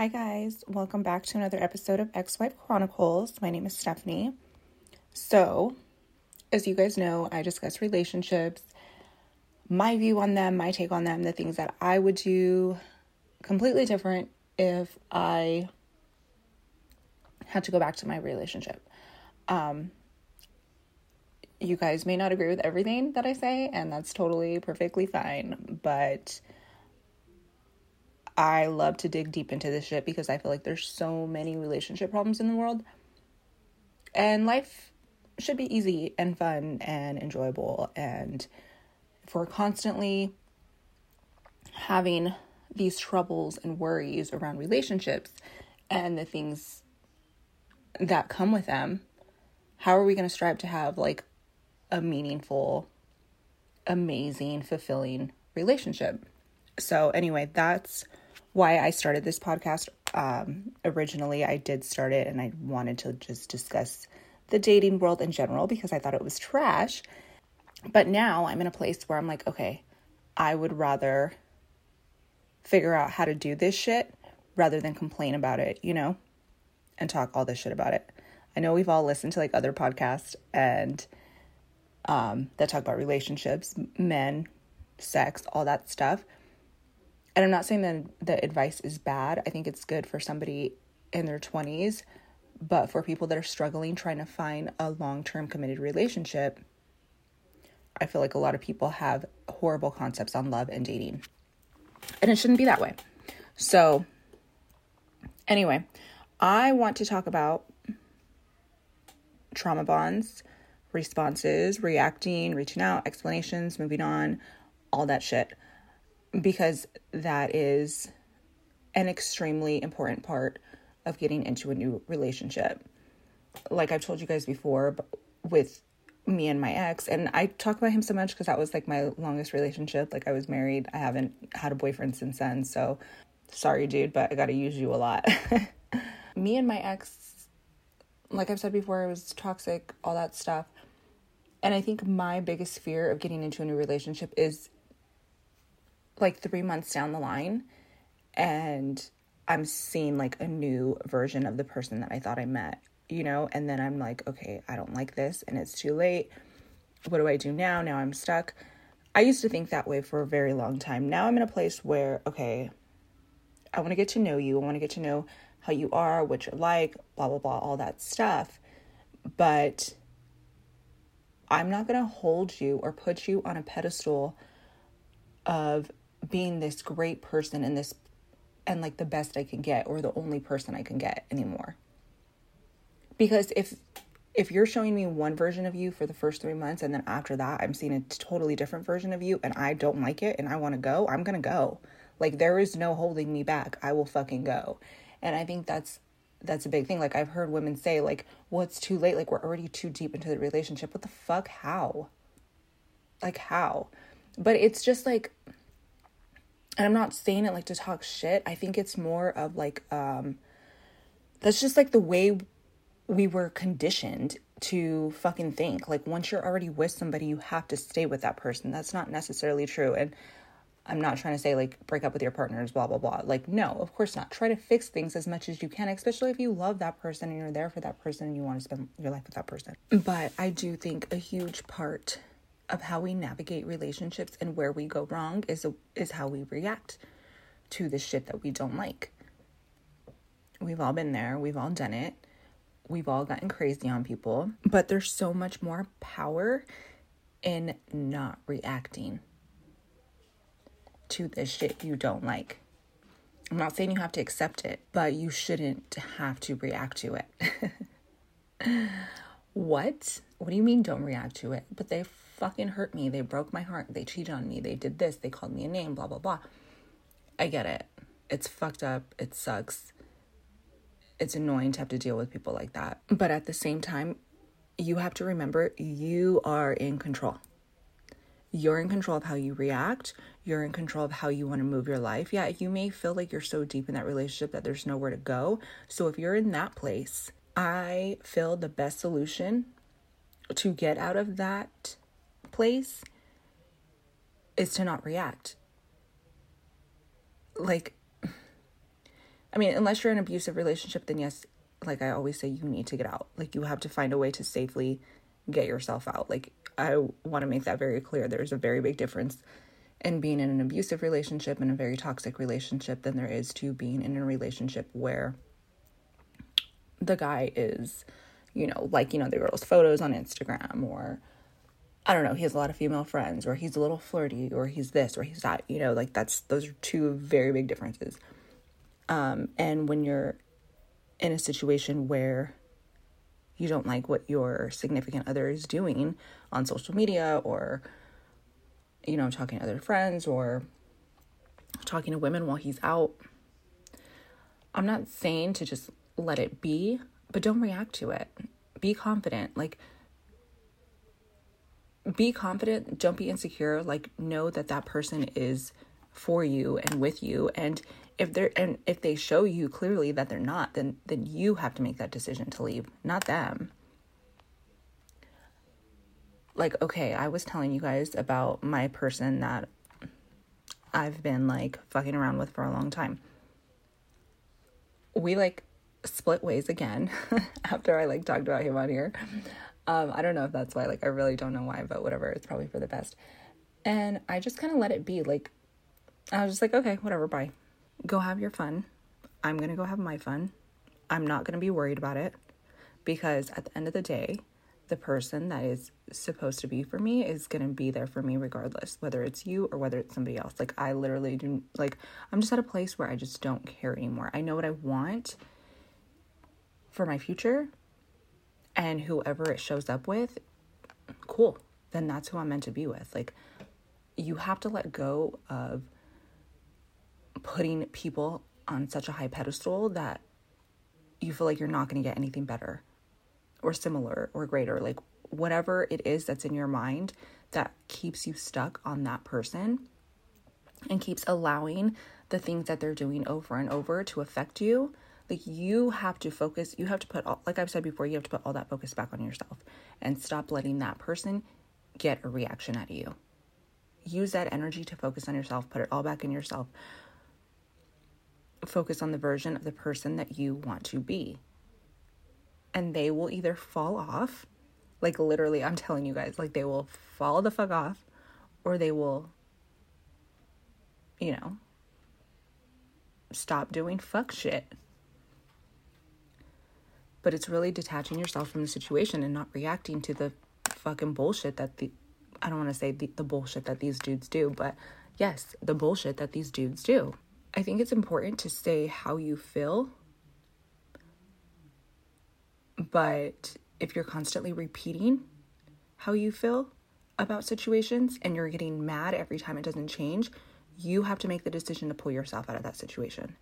Hi, guys. Welcome back to another episode of Ex Wife Chronicles. My name is Stephanie. So, as you guys know, I discuss relationships, my view on them, my take on them, the things that I would do completely different if I had to go back to my relationship. Um, you guys may not agree with everything that I say, and that's totally perfectly fine, but I love to dig deep into this shit because I feel like there's so many relationship problems in the world. And life should be easy and fun and enjoyable. And if we're constantly having these troubles and worries around relationships and the things that come with them, how are we going to strive to have like a meaningful, amazing, fulfilling relationship? So, anyway, that's why I started this podcast. Um, originally, I did start it and I wanted to just discuss the dating world in general because I thought it was trash. But now I'm in a place where I'm like, okay, I would rather figure out how to do this shit rather than complain about it, you know, and talk all this shit about it. I know we've all listened to like other podcasts and um, that talk about relationships, men, sex, all that stuff and I'm not saying that the advice is bad. I think it's good for somebody in their 20s, but for people that are struggling trying to find a long-term committed relationship, I feel like a lot of people have horrible concepts on love and dating. And it shouldn't be that way. So, anyway, I want to talk about trauma bonds, responses, reacting, reaching out, explanations, moving on, all that shit because that is an extremely important part of getting into a new relationship. Like I've told you guys before, with me and my ex, and I talk about him so much because that was like my longest relationship. Like I was married, I haven't had a boyfriend since then. So sorry, dude, but I got to use you a lot. me and my ex, like I've said before, it was toxic, all that stuff. And I think my biggest fear of getting into a new relationship is like three months down the line and I'm seeing like a new version of the person that I thought I met, you know, and then I'm like, okay, I don't like this and it's too late. What do I do now? Now I'm stuck. I used to think that way for a very long time. Now I'm in a place where, okay, I want to get to know you. I want to get to know how you are, what you're like, blah, blah, blah, all that stuff. But I'm not going to hold you or put you on a pedestal of being this great person and this and like the best I can get or the only person I can get anymore. Because if if you're showing me one version of you for the first 3 months and then after that I'm seeing a totally different version of you and I don't like it and I want to go, I'm going to go. Like there is no holding me back. I will fucking go. And I think that's that's a big thing. Like I've heard women say like, "Well, it's too late. Like we're already too deep into the relationship." What the fuck? How? Like how? But it's just like and I'm not saying it like to talk shit. I think it's more of like um that's just like the way we were conditioned to fucking think. Like once you're already with somebody, you have to stay with that person. That's not necessarily true. And I'm not trying to say like break up with your partners, blah blah blah. Like no, of course not. Try to fix things as much as you can, especially if you love that person and you're there for that person and you want to spend your life with that person. But I do think a huge part of how we navigate relationships and where we go wrong is is how we react to the shit that we don't like. We've all been there, we've all done it. We've all gotten crazy on people, but there's so much more power in not reacting to the shit you don't like. I'm not saying you have to accept it, but you shouldn't have to react to it. what? What do you mean don't react to it? But they fucking hurt me. They broke my heart. They cheated on me. They did this. They called me a name, blah, blah, blah. I get it. It's fucked up. It sucks. It's annoying to have to deal with people like that. But at the same time, you have to remember you are in control. You're in control of how you react. You're in control of how you want to move your life. Yeah, you may feel like you're so deep in that relationship that there's nowhere to go. So if you're in that place, I feel the best solution to get out of that place is to not react. Like, I mean, unless you're in an abusive relationship, then yes, like I always say, you need to get out. Like you have to find a way to safely get yourself out. Like I want to make that very clear. There's a very big difference in being in an abusive relationship and a very toxic relationship than there is to being in a relationship where the guy is, you know, liking the girl's photos on Instagram or I don't know, he has a lot of female friends or he's a little flirty or he's this or he's that, you know, like that's those are two very big differences. Um, and when you're in a situation where you don't like what your significant other is doing on social media or you know talking to other friends or talking to women while he's out i'm not saying to just let it be but don't react to it be confident like be confident don't be insecure like know that that person is for you and with you. And if they're and if they show you clearly that they're not then then you have to make that decision to leave not them. Like okay i was telling you guys about my person that i've been like fucking around with for a long time. We like split ways again after i like talked about him on here um i don't know if that's why like i really don't know why but whatever it's probably for the best and i just kind of let it be like i was just like okay whatever bye go have your fun. I'm going to go have my fun. I'm not going to be worried about it because at the end of the day, the person that is supposed to be for me is going to be there for me regardless, whether it's you or whether it's somebody else. Like, I literally do, like, I'm just at a place where I just don't care anymore. I know what I want for my future, and whoever it shows up with, cool. Then that's who I'm meant to be with. Like, you have to let go of putting people on such a high pedestal that you feel like you're not going to get anything better or similar or greater. Like whatever it is that's in your mind that keeps you stuck on that person and keeps allowing the things that they're doing over and over to affect you. Like you have to focus, you have to put all, like I've said before, you have to put all that focus back on yourself and stop letting that person get a reaction out of you. Use that energy to focus on yourself, put it all back in yourself focus on the version of the person that you want to be. And they will either fall off, like literally, I'm telling you guys, like they will fall the fuck off, or they will, you know, stop doing fuck shit. But it's really detaching yourself from the situation and not reacting to the fucking bullshit that the, I don't want to say the, the bullshit that these dudes do, but yes, the bullshit that these dudes do. I think it's important to say how you feel. But if you're constantly repeating how you feel about situations and you're getting mad every time it doesn't change, you have to make the decision to pull yourself out of that situation.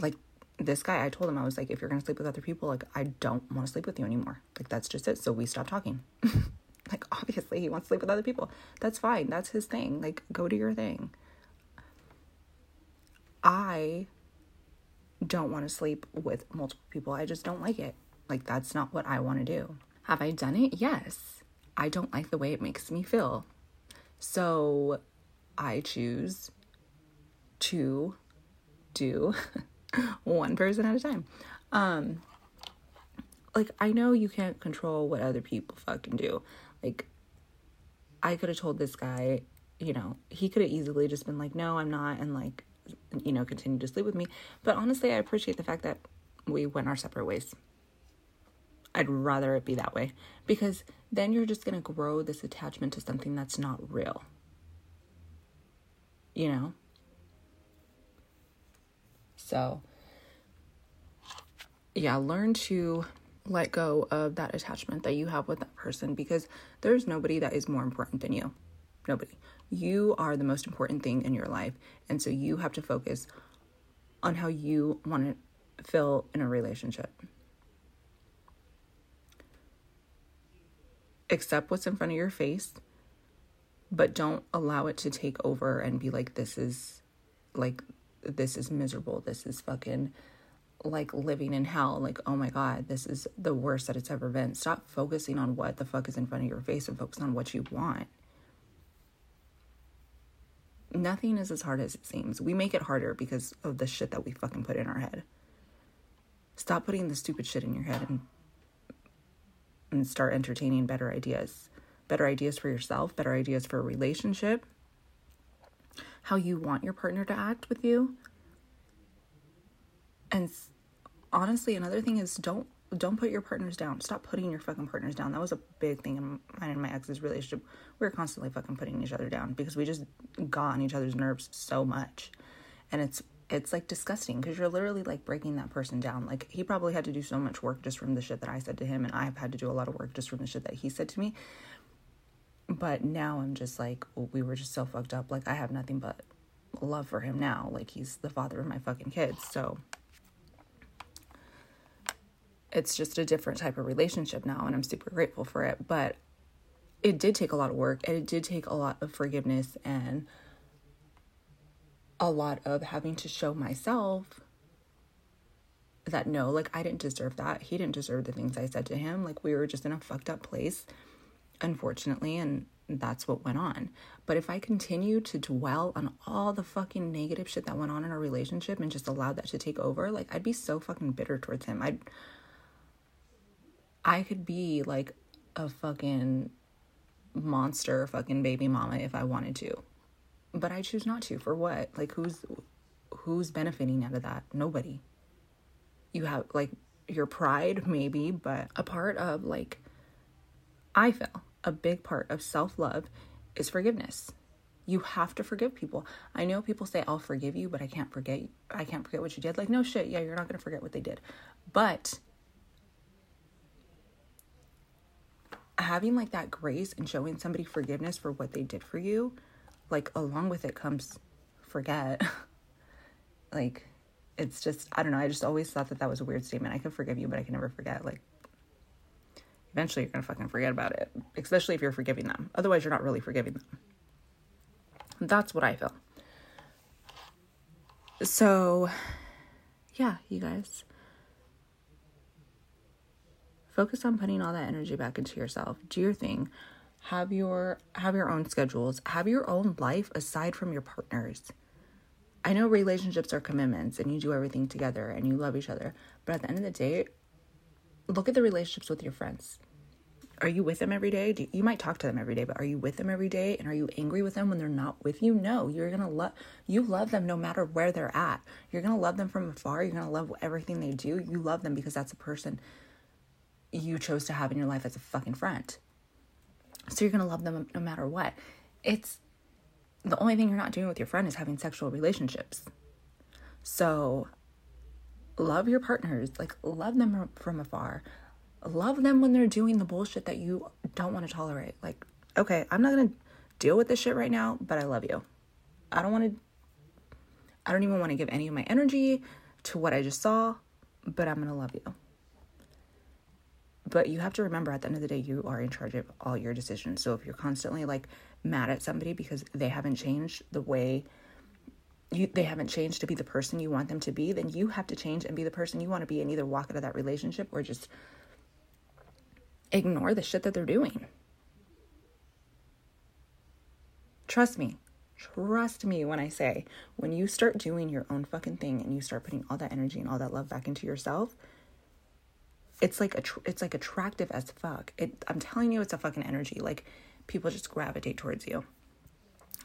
Like this guy, I told him, I was like, if you're gonna sleep with other people, like, I don't wanna sleep with you anymore. Like, that's just it. So we stopped talking. like, obviously, he wants to sleep with other people. That's fine. That's his thing. Like, go do your thing. I don't want to sleep with multiple people. I just don't like it. Like, that's not what I want to do. Have I done it? Yes. I don't like the way it makes me feel. So I choose to do one person at a time. Um, like, I know you can't control what other people fucking do. Like, I could have told this guy, you know, he could have easily just been like, no, I'm not. And like, you know, continue to sleep with me. But honestly, I appreciate the fact that we went our separate ways. I'd rather it be that way because then you're just going to grow this attachment to something that's not real. You know? So, yeah, learn to let go of that attachment that you have with that person because there's nobody that is more important than you. Nobody. You are the most important thing in your life. And so you have to focus on how you want to feel in a relationship. Accept what's in front of your face, but don't allow it to take over and be like, this is like, this is miserable. This is fucking like living in hell. Like, oh my God, this is the worst that it's ever been. Stop focusing on what the fuck is in front of your face and focus on what you want Nothing is as hard as it seems. We make it harder because of the shit that we fucking put in our head. Stop putting the stupid shit in your head and and start entertaining better ideas. Better ideas for yourself, better ideas for a relationship, how you want your partner to act with you. And honestly, another thing is don't don't put your partners down. Stop putting your fucking partners down. That was a big thing in mine and my ex's relationship. We were constantly fucking putting each other down because we just got on each other's nerves so much. And it's it's like disgusting because you're literally like breaking that person down. Like he probably had to do so much work just from the shit that I said to him, and I've had to do a lot of work just from the shit that he said to me. But now I'm just like, we were just so fucked up. Like I have nothing but love for him now. Like he's the father of my fucking kids. So it's just a different type of relationship now and I'm super grateful for it. But it did take a lot of work and it did take a lot of forgiveness and a lot of having to show myself that no, like I didn't deserve that. He didn't deserve the things I said to him. Like we were just in a fucked up place, unfortunately, and that's what went on. But if I continue to dwell on all the fucking negative shit that went on in our relationship and just allowed that to take over, like I'd be so fucking bitter towards him. I'd I could be like a fucking monster fucking baby mama if I wanted to. But I choose not to. For what? Like who's who's benefiting out of that? Nobody. You have like your pride maybe, but a part of like I feel a big part of self-love is forgiveness. You have to forgive people. I know people say I'll forgive you, but I can't forget I can't forget what you did. Like no shit. Yeah, you're not going to forget what they did. But having like that grace and showing somebody forgiveness for what they did for you, like along with it comes forget. like it's just I don't know. I just always thought that that was a weird statement. I can forgive you, but I can never forget. Like eventually you're gonna fucking forget about it, especially if you're forgiving them. Otherwise, you're not really forgiving them. That's what I feel. So, yeah, you guys focus on putting all that energy back into yourself do your thing have your have your own schedules have your own life aside from your partners i know relationships are commitments and you do everything together and you love each other but at the end of the day look at the relationships with your friends. Are you with them every day? You, you might talk to them every day but are you with them every day? And are you angry with them when they're not with you? No you're gonna love you love them no matter where they're at. You're gonna love them from afar. You're gonna love everything they do. You love them because that's a person you chose to have in your life as a fucking friend. So you're to love them no matter what. It's the only thing you're not doing with your friend is having sexual relationships. So love your partners, like love them from afar. Love them when they're doing the bullshit that you don't want to tolerate. Like, okay, I'm not going to deal with this shit right now, but I love you. I don't want to I don't even want to give any of my energy to what I just saw, but I'm going to love you. But you have to remember at the end of the day, you are in charge of all your decisions. So if you're constantly like mad at somebody because they haven't changed the way you they haven't changed to be the person you want them to be, then you have to change and be the person you want to be and either walk out of that relationship or just ignore the shit that they're doing. Trust me. Trust me when I say when you start doing your own fucking thing and you start putting all that energy and all that love back into yourself, it's like a it's like attractive as fuck. It I'm telling you it's a fucking energy. Like people just gravitate towards you.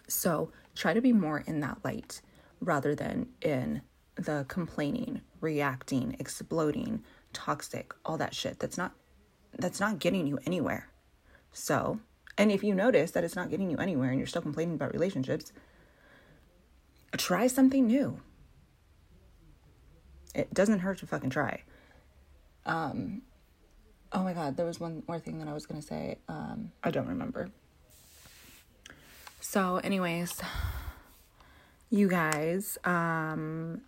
So, try to be more in that light rather than in the complaining, reacting, exploding, toxic, all that shit. That's not that's not getting you anywhere. So, and if you notice that it's not getting you anywhere and you're still complaining about relationships, try something new. It doesn't hurt to fucking try. Um, oh my god, there was one more thing that I was gonna say. Um, I don't remember. So, anyways, you guys, um,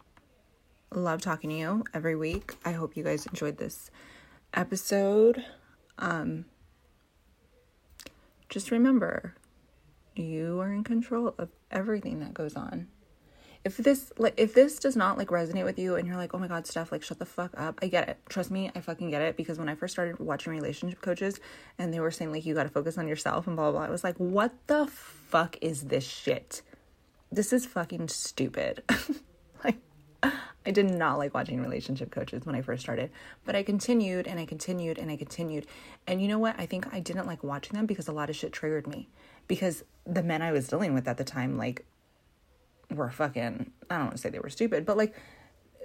love talking to you every week. I hope you guys enjoyed this episode. Um, just remember, you are in control of everything that goes on if this like if this does not like resonate with you and you're like oh my god Steph like shut the fuck up i get it trust me i fucking get it because when i first started watching relationship coaches and they were saying like you got to focus on yourself and blah, blah blah i was like what the fuck is this shit this is fucking stupid. like, I did not like watching relationship coaches when I first started, but I continued and I continued and I continued. And you know what? I think I didn't like watching them because a lot of shit triggered me. Because the men I was dealing with at the time, like, were fucking, I don't want to say they were stupid, but like,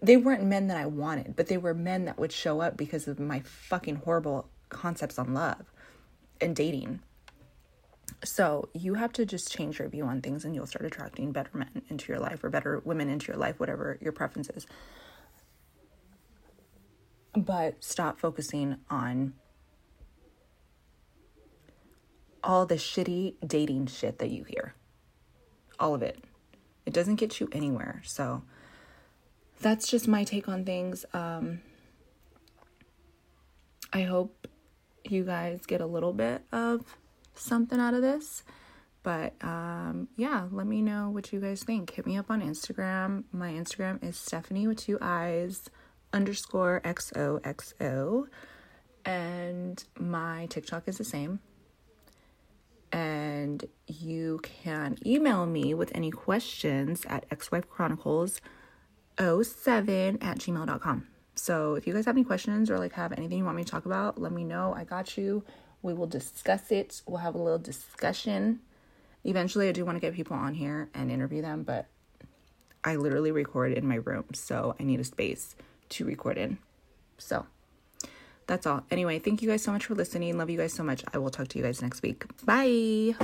they weren't men that I wanted, but they were men that would show up because of my fucking horrible concepts on love and dating. So you have to just change your view on things and you'll start attracting better men into your life or better women into your life, whatever your preference is. But stop focusing on all the shitty dating shit that you hear. All of it. It doesn't get you anywhere. So that's just my take on things. Um, I hope you guys get a little bit of something out of this. But um, yeah, let me know what you guys think. Hit me up on Instagram. My Instagram is Stephanie with two eyes underscore XOXO. And my TikTok is the same. And you can email me with any questions at xwifechronicles07 at gmail.com. So if you guys have any questions or like have anything you want me to talk about, let me know. I got you. We will discuss it. We'll have a little discussion. Eventually, I do want to get people on here and interview them, but I literally record in my room, so I need a space to record in. So that's all. Anyway, thank you guys so much for listening. Love you guys so much. I will talk to you guys next week. Bye.